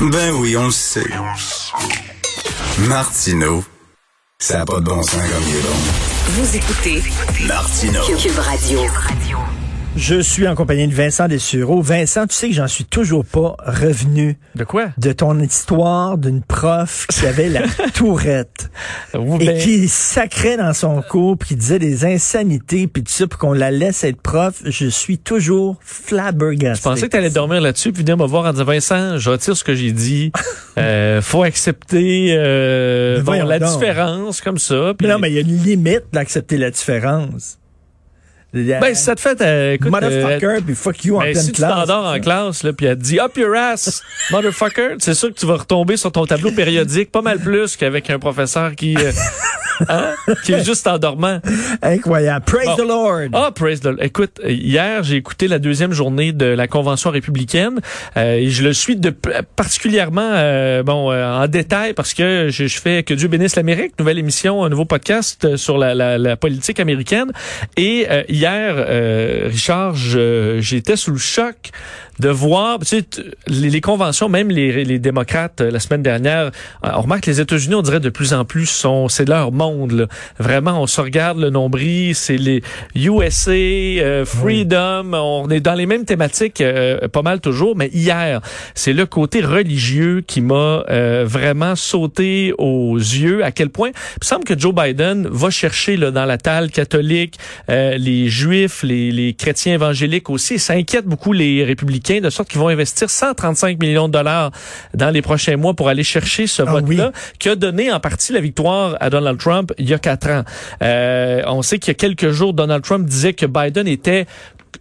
Ben oui, on le sait. Martineau, ça n'a pas de bon sens comme il est bon. Vous écoutez Martineau. Cube Radio. Je suis en compagnie de Vincent Dessureau. Vincent, tu sais que j'en suis toujours pas revenu De quoi? de ton histoire d'une prof qui avait la tourette Vous, et ben, qui sacrait dans son cours, puis qui disait des insanités, puis tout ça, pour qu'on la laisse être prof. Je suis toujours flabbergasté. Je pensais que tu allais dormir là-dessus puis venir me voir en disant Vincent, je retire ce que j'ai dit. Euh, faut accepter euh, bon, la donc. différence comme ça. puis- Mais non, mais il y a une limite d'accepter la différence. Ben, si ça te fait, euh, écoute, euh, Motherfucker, puis fuck you en ben, pleine si tu classe. t'endors en classe, là, puis elle te dit Up your ass, motherfucker, c'est sûr que tu vas retomber sur ton tableau périodique pas mal plus qu'avec un professeur qui, euh, hein, qui est juste endormant. Incroyable. Praise Bon. the Lord. Ah, praise the Écoute, hier, j'ai écouté la deuxième journée de la Convention républicaine euh, et je le suis de, particulièrement euh, bon euh, en détail parce que je, je fais Que Dieu bénisse l'Amérique, nouvelle émission, un nouveau podcast euh, sur la, la, la politique américaine. Et euh, hier, euh, Richard, j'étais sous le choc de voir, tu sais, les, les conventions, même les, les démocrates la semaine dernière, on remarque que les États-Unis, on dirait de plus en plus, sont, c'est leur monde. Là. Vraiment, on se regarde le nombril, c'est les USA, euh, Freedom, on est dans les mêmes thématiques euh, pas mal toujours, mais hier, c'est le côté religieux qui m'a euh, vraiment sauté aux yeux, à quel point il me semble que Joe Biden va chercher là, dans la table catholique euh, les juifs, les, les chrétiens évangéliques aussi, et ça inquiète beaucoup les républicains, de sorte qu'ils vont investir 135 millions de dollars dans les prochains mois pour aller chercher ce Ah vote-là, qui a donné en partie la victoire à Donald Trump il y a quatre ans. Euh, on sait qu'il y a quelques jours, Donald Trump disait que Biden était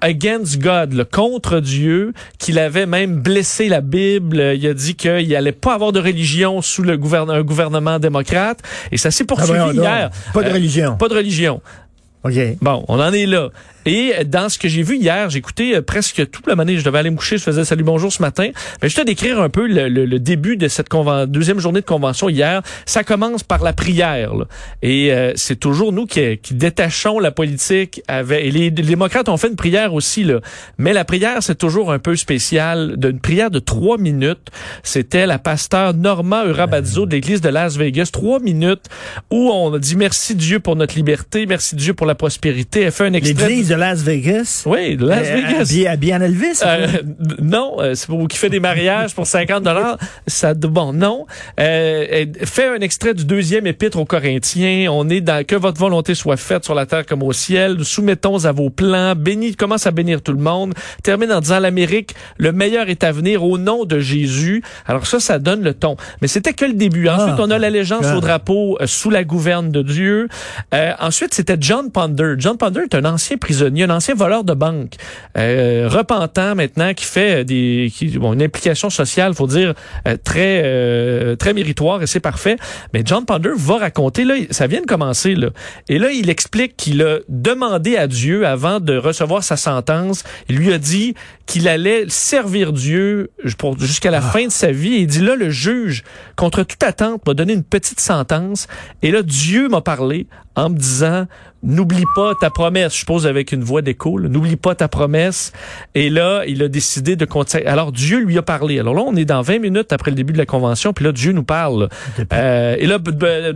against God, le contre Dieu, qu'il avait même blessé la Bible. Il a dit qu'il allait pas avoir de religion sous le gouverne un gouvernement démocrate. Et ça s'est Ah, poursuivi hier. Pas de Euh, religion. Pas de religion. OK. Bon, on en est là. Et dans ce que j'ai vu hier, écouté euh, presque toute la manée. Je devais aller me coucher, je faisais salut bonjour ce matin. Mais je te décrire un peu le, le- le début de cette deuxième journée de convention hier. Ça commence par la prière. là. Et euh, c'est toujours nous qui, qui détachons la politique. Avec, et les, les démocrates ont fait une prière aussi. Là. Mais la prière, c'est toujours un peu spécial. D'une prière de trois minutes. C'était la pasteur Norma Urabazzo de l'église de Las Vegas. Trois minutes où on dit merci Dieu pour notre liberté, merci Dieu pour la prospérité. Elle fait un extrait. L'église de Las Vegas? Oui, de Las Euh, Vegas. habillé- habillé en Elvis. Euh, non, euh, c'est pour qui fait des mariages pour 50 dollars. Ça, bon, non. Euh, elle fait un extrait du deuxième épître aux Corinthiens. On est dans que votre volonté soit faite sur la terre comme au ciel. Nous soumettons à vos plans. Bénis, commence à bénir tout le monde. Termine en disant l'Amérique, le meilleur est à venir au nom de Jésus. Alors ça, ça donne le ton. Mais c'était que le début. Ensuite, Ah, on a l'allégeance d'accord. au drapeau euh, sous la gouverne de Dieu. Euh, ensuite, c'était John John Ponder est un ancien prisonnier, un ancien voleur de banque, euh, repentant maintenant, qui fait des, qui, bon, une implication sociale, faut dire euh, très, euh, très méritoire et c'est parfait. Mais John Ponder va raconter là, ça vient de commencer là, et là il explique qu'il a demandé à Dieu avant de recevoir sa sentence. Il lui a dit qu'il allait servir Dieu jusqu'à la fin de sa vie. Et il dit là le juge, contre toute attente, m'a donné une petite sentence. Et là Dieu m'a parlé en me disant n'oublie pas ta promesse. Je suppose avec une voix d'écho. là. N'oublie pas ta promesse. Et là, il a décidé de continuer. Alors Dieu lui a parlé. Alors là, on est dans 20 minutes après le début de la convention. Puis là, Dieu nous parle. Euh, et là,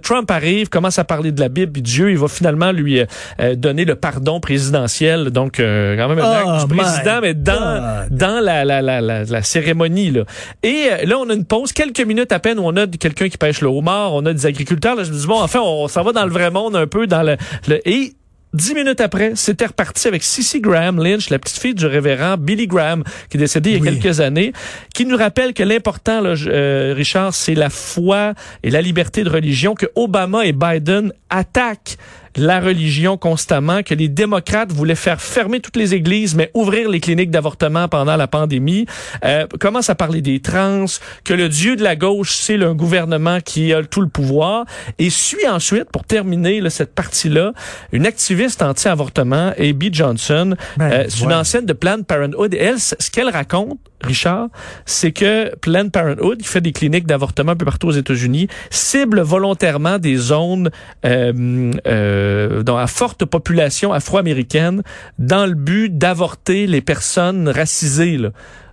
Trump arrive, commence à parler de la Bible. Puis Dieu, il va finalement lui euh, euh, donner le pardon présidentiel. Donc, euh, quand même un Oh, acte du président, mais dans, God. dans la, la, la, la, la cérémonie. Là. Et euh, là, on a une pause, quelques minutes à peine, où on a quelqu'un qui pêche le homard, on a des agriculteurs. Là, je me dis, bon, enfin, on, s'en va dans le vrai monde un peu. dans le, le Et Dix minutes après, c'était reparti avec Cissy Graham Lynch, la petite fille du révérend Billy Graham, qui est décédé il y a Oui. quelques années, qui nous rappelle que l'important, euh, Richard, c'est la foi et la liberté de religion, que Obama et Biden attaquent la religion constamment, que les démocrates voulaient faire fermer toutes les églises, mais ouvrir les cliniques d'avortement pendant la pandémie, euh, commence à parler des trans, que le dieu de la gauche, c'est le gouvernement qui a tout le pouvoir, et suit ensuite, pour terminer là, cette partie-là, une activiste anti-avortement, Abby Johnson, Ben, euh, c'est une ancienne de Planned Parenthood, et elle, ce qu'elle raconte, Richard, c'est que Planned Parenthood, qui fait des cliniques d'avortement un peu partout aux États-Unis, cible volontairement des zones euh, euh, dont à forte population afro-américaine dans le but d'avorter les personnes racisées.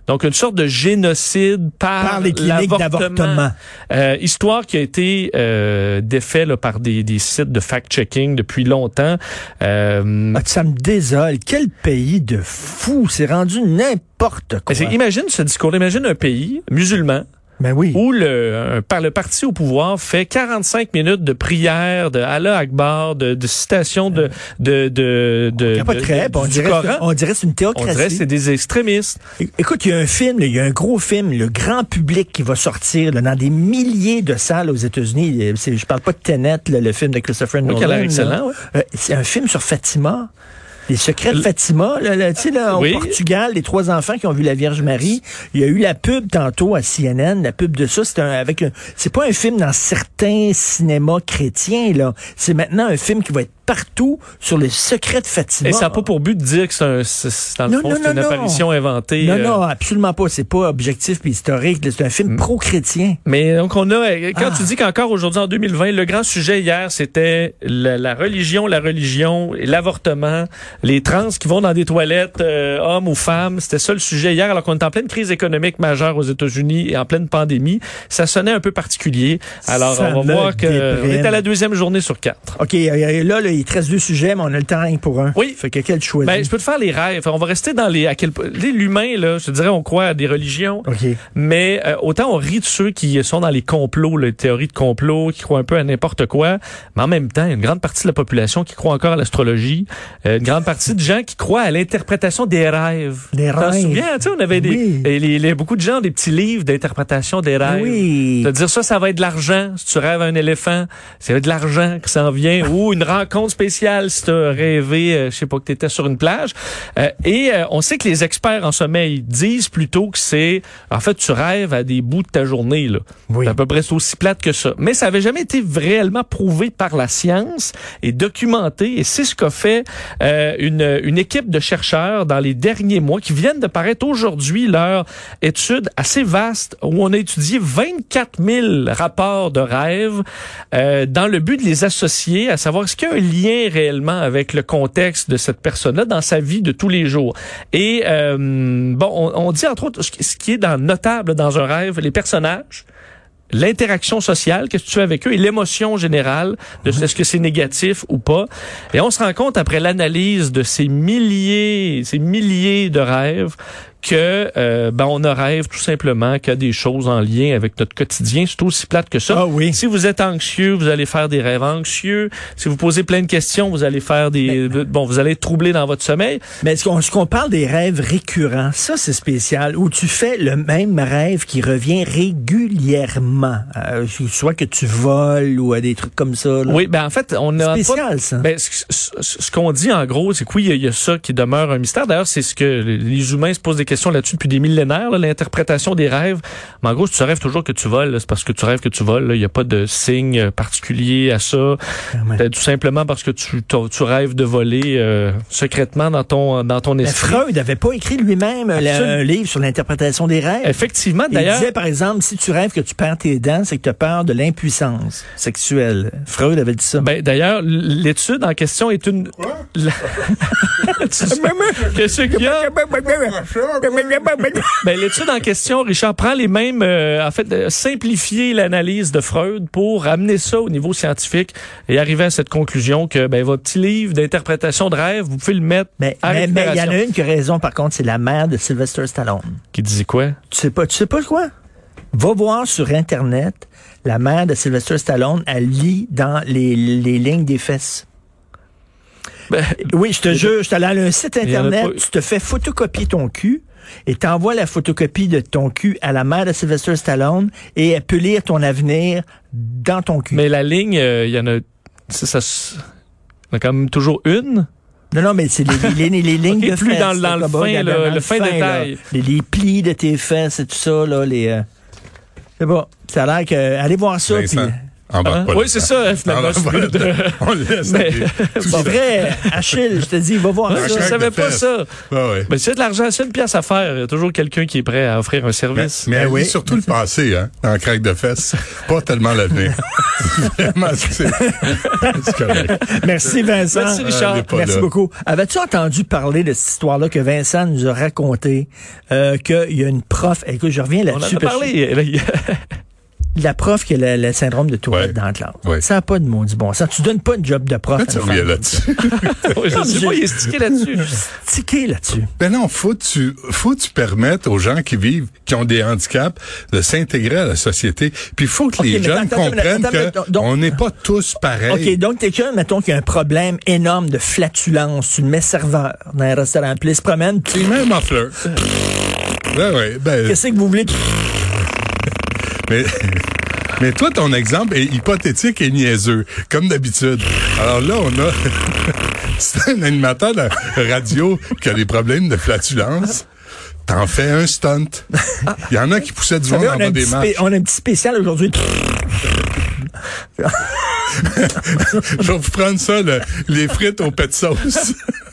Donc, une sorte de génocide par, Par les cliniques d'avortement. Euh, histoire qui a été euh, défaite là, par des, des sites de fact-checking depuis longtemps. Euh, Ah, ça me désole. Quel pays de fou. C'est rendu n'importe quoi. imagine ce discours, imagine un pays musulman Ben oui. où le, un- par le parti au pouvoir fait 45 minutes de prière, de Allah Akbar, de, de citations de de de de, Capoterait, de- on du dirait, Coran. on dirait que c'est une On dirait théocratie. c'est des extrémistes. Écoute, il y a un film, il y a un gros film, le grand public qui va sortir là, dans des milliers de salles aux États-Unis. Euh, Je parle pas de Tenet, là, le film de Christopher Oui, Nolan. là. excellent, ouais. Euh, c'est un film sur Fatima. Les secrets de Fatima, là, là, tu sais, là, Oui. au Portugal, les trois enfants qui ont vu la Vierge Marie. Il y a eu la pub tantôt à CNN, la pub de ça. C'est un, avec un, c'est pas un film dans certains cinémas chrétiens, là. C'est maintenant un film qui va être partout sur les secrets de Fatima. Et ça n'a pas pour but de dire que c'est un, c'est- c'est- dans le Non, fond, non, c'est une non, apparition inventée. Non, euh, non, absolument pas. C'est pas objectif puis historique. C'est un film pro-chrétien. Mais donc on a euh, quand Ah. tu dis qu'encore aujourd'hui en 2020 le grand sujet hier c'était la, la religion la religion l'avortement les trans qui vont dans des toilettes euh, hommes ou femmes c'était ça le sujet hier alors qu'on est en pleine crise économique majeure aux États-Unis et en pleine pandémie ça sonnait un peu particulier alors Ça on va voir que on déprime. est à la deuxième journée sur quatre OK, euh, là, là, il te reste deux sujets, mais on a le temps pour un. Oui. Fait que quel choix? ben, je peux te faire les rêves. On va rester dans les à quel point- les- l'humain là. Je te dirais, on croit à des religions, OK. Mais euh, autant on rit de ceux qui sont dans les complots, les théories de complot, qui croient un peu à n'importe quoi, mais en même temps, il y a une grande partie de la population qui croit encore à l'astrologie, euh, une grande partie de gens qui croient à l'interprétation des rêves. Des T'en rêves. souviens, tu sais, on avait des, Oui. et les, les- beaucoup de gens des petits livres d'interprétation des rêves. Oui. De dire ça, ça va être de l'argent. Si tu rêves à un éléphant, c'est de l'argent qui s'en vient. Ou une rencontre spéciale si tu as rêvé, euh, je sais pas, que tu étais sur une plage. Euh, et euh, on sait que les experts en sommeil disent plutôt que c'est... En fait, tu rêves à des bouts de ta journée. là. Oui. C'est à peu près aussi plate que ça. Mais ça avait jamais été réellement prouvé par la science et documenté. Et c'est ce qu'a fait euh, une, une équipe de chercheurs dans les derniers mois qui viennent de paraître aujourd'hui leur étude assez vaste où on a étudié 24 000 rapports de rêves euh, dans le but de les associer, à savoir est-ce qu'il y a un lien réellement avec le contexte de cette personne-là dans sa vie de tous les jours. Et euh, bon, on, on dit entre autres ce qui- est dans, notable dans un rêve, les personnages l'interaction sociale, qu'est-ce que tu fais avec eux, et l'émotion générale de Mhm. est-ce que c'est négatif ou pas. Et on se rend compte après l'analyse de ces milliers, ces milliers de rêves que euh, ben on ne rêve tout simplement qu'il y a des choses en lien avec notre quotidien. C'est aussi plate que ça. Ah oui. Si vous êtes anxieux, vous allez faire des rêves anxieux. Si vous posez plein de questions, vous allez faire des bon, vous allez être troublé dans votre sommeil. Mais est-ce qu'on, est-ce qu'on parle des rêves récurrents? Ça, c'est spécial. Où tu fais le même rêve qui revient régulièrement. Euh, soit que tu voles ou à des trucs comme ça. là. Oui, ben en fait, on a pas Spécial, ça. Ben, ce, ce- ce qu'on dit en gros, c'est que oui, il y y, a ça qui demeure un mystère. D'ailleurs, c'est ce que les humains se posent des questions là-dessus depuis des millénaires, l'interprétation des rêves. Mais en gros, si tu rêves toujours que tu voles, c'est parce que tu rêves que tu voles. Il n'y a pas de signe euh, particulier à ça. Peut-être tout simplement parce que tu, tu rêves de voler euh, secrètement dans ton dans ton Mais esprit. Freud n'avait pas écrit lui-même euh, un livre sur l'interprétation des rêves. Effectivement, Il d'ailleurs. disait, par exemple, si tu rêves que tu perds tes dents, c'est que tu as peur de l'impuissance sexuelle. Freud avait dit ça. Ben, d'ailleurs, l'étude en question est une. La- Tu- Qu'est-ce qu'il y a? Ben, l'étude en question, Richard, prend les mêmes, euh, en fait, euh, simplifier l'analyse de Freud pour amener ça au niveau scientifique et arriver à cette conclusion que, ben, votre petit livre d'interprétation de rêve, vous pouvez le mettre mais à mais- mais il y en a une qui a raison, par contre, c'est la mère de Sylvester Stallone. Qui disait quoi? Tu sais pas, tu sais pas quoi? Va voir sur Internet, la mère de Sylvester Stallone, elle lit dans les, les lignes des fesses. Ben, Oui, je te jure, je t'allais à un site Internet, pas- tu te fais photocopier ton cul et t'envoies la photocopie de ton cul à la mère de Sylvester Stallone et elle peut lire ton avenir dans ton cul. mais la ligne, euh, il y en a, ça, ça y en a quand même toujours une. Non, non, mais c'est les, les, les, les lignes Ok, de plus fesses. dans le- dans le fin, regarde, là, dans le fin détail. là. Les, les plis de tes fesses et tout ça, là, les... euh, C'est bon. Ça a l'air que... Allez voir ça. Vincent, Hein? pas Oui, là-dedans. c'est ça, finalement, Ah, c'est de- On le laisse Mais- C'est ça. vrai, Achille, je te dis, va voir Ah, ça. je craque savais pas fesses. ça. Mais a de l'argent, a une pièce à faire, il y a toujours quelqu'un qui est prêt à offrir un Mais, service. mais Ben oui. surtout le passé, hein, en craque de fesses, pas tellement l'avenir. Vraiment, c'est c'est correct. Merci Vincent. Merci, Euh, Richard. pas Merci là. beaucoup. Avais-tu entendu parler de cette histoire-là que Vincent nous a raconté, euh, qu'il y a une prof, écoute, je reviens On en là-dessus. a que parlé. La prof qui a le, le syndrome de Tourette Ouais. dans la classe. Ouais. Ça n'a pas de maudit bon sens. Tu donnes pas de job de prof. Tu à une reviens là-dessus? Oui, je sais pas, il est stické là-dessus. Là-dessus. Ben non, faut que tu faut que tu permettes aux gens qui vivent, qui ont des handicaps, de s'intégrer à la société. Puis il faut que les jeunes attends, comprennent attends, attends, que donc- on n'est pas tous pareils. OK, donc quelqu'un, mettons, qui a un problème énorme de flatulence, tu le mets serveur dans un restaurant, puis il se promène, C'est même en fleur. Ben ouais, ben, qu'est-ce que vous voulez? Mais, mais toi, ton exemple est hypothétique et niaiseux, comme d'habitude. Alors là, on a, c'est un animateur de radio qui a des problèmes de flatulence. T'en fais un stunt. Il y en a qui poussaient du on, a bas un des marches. on a un petit spécial aujourd'hui. Je vais vous prendre ça, le- les frites aux pets de sauce.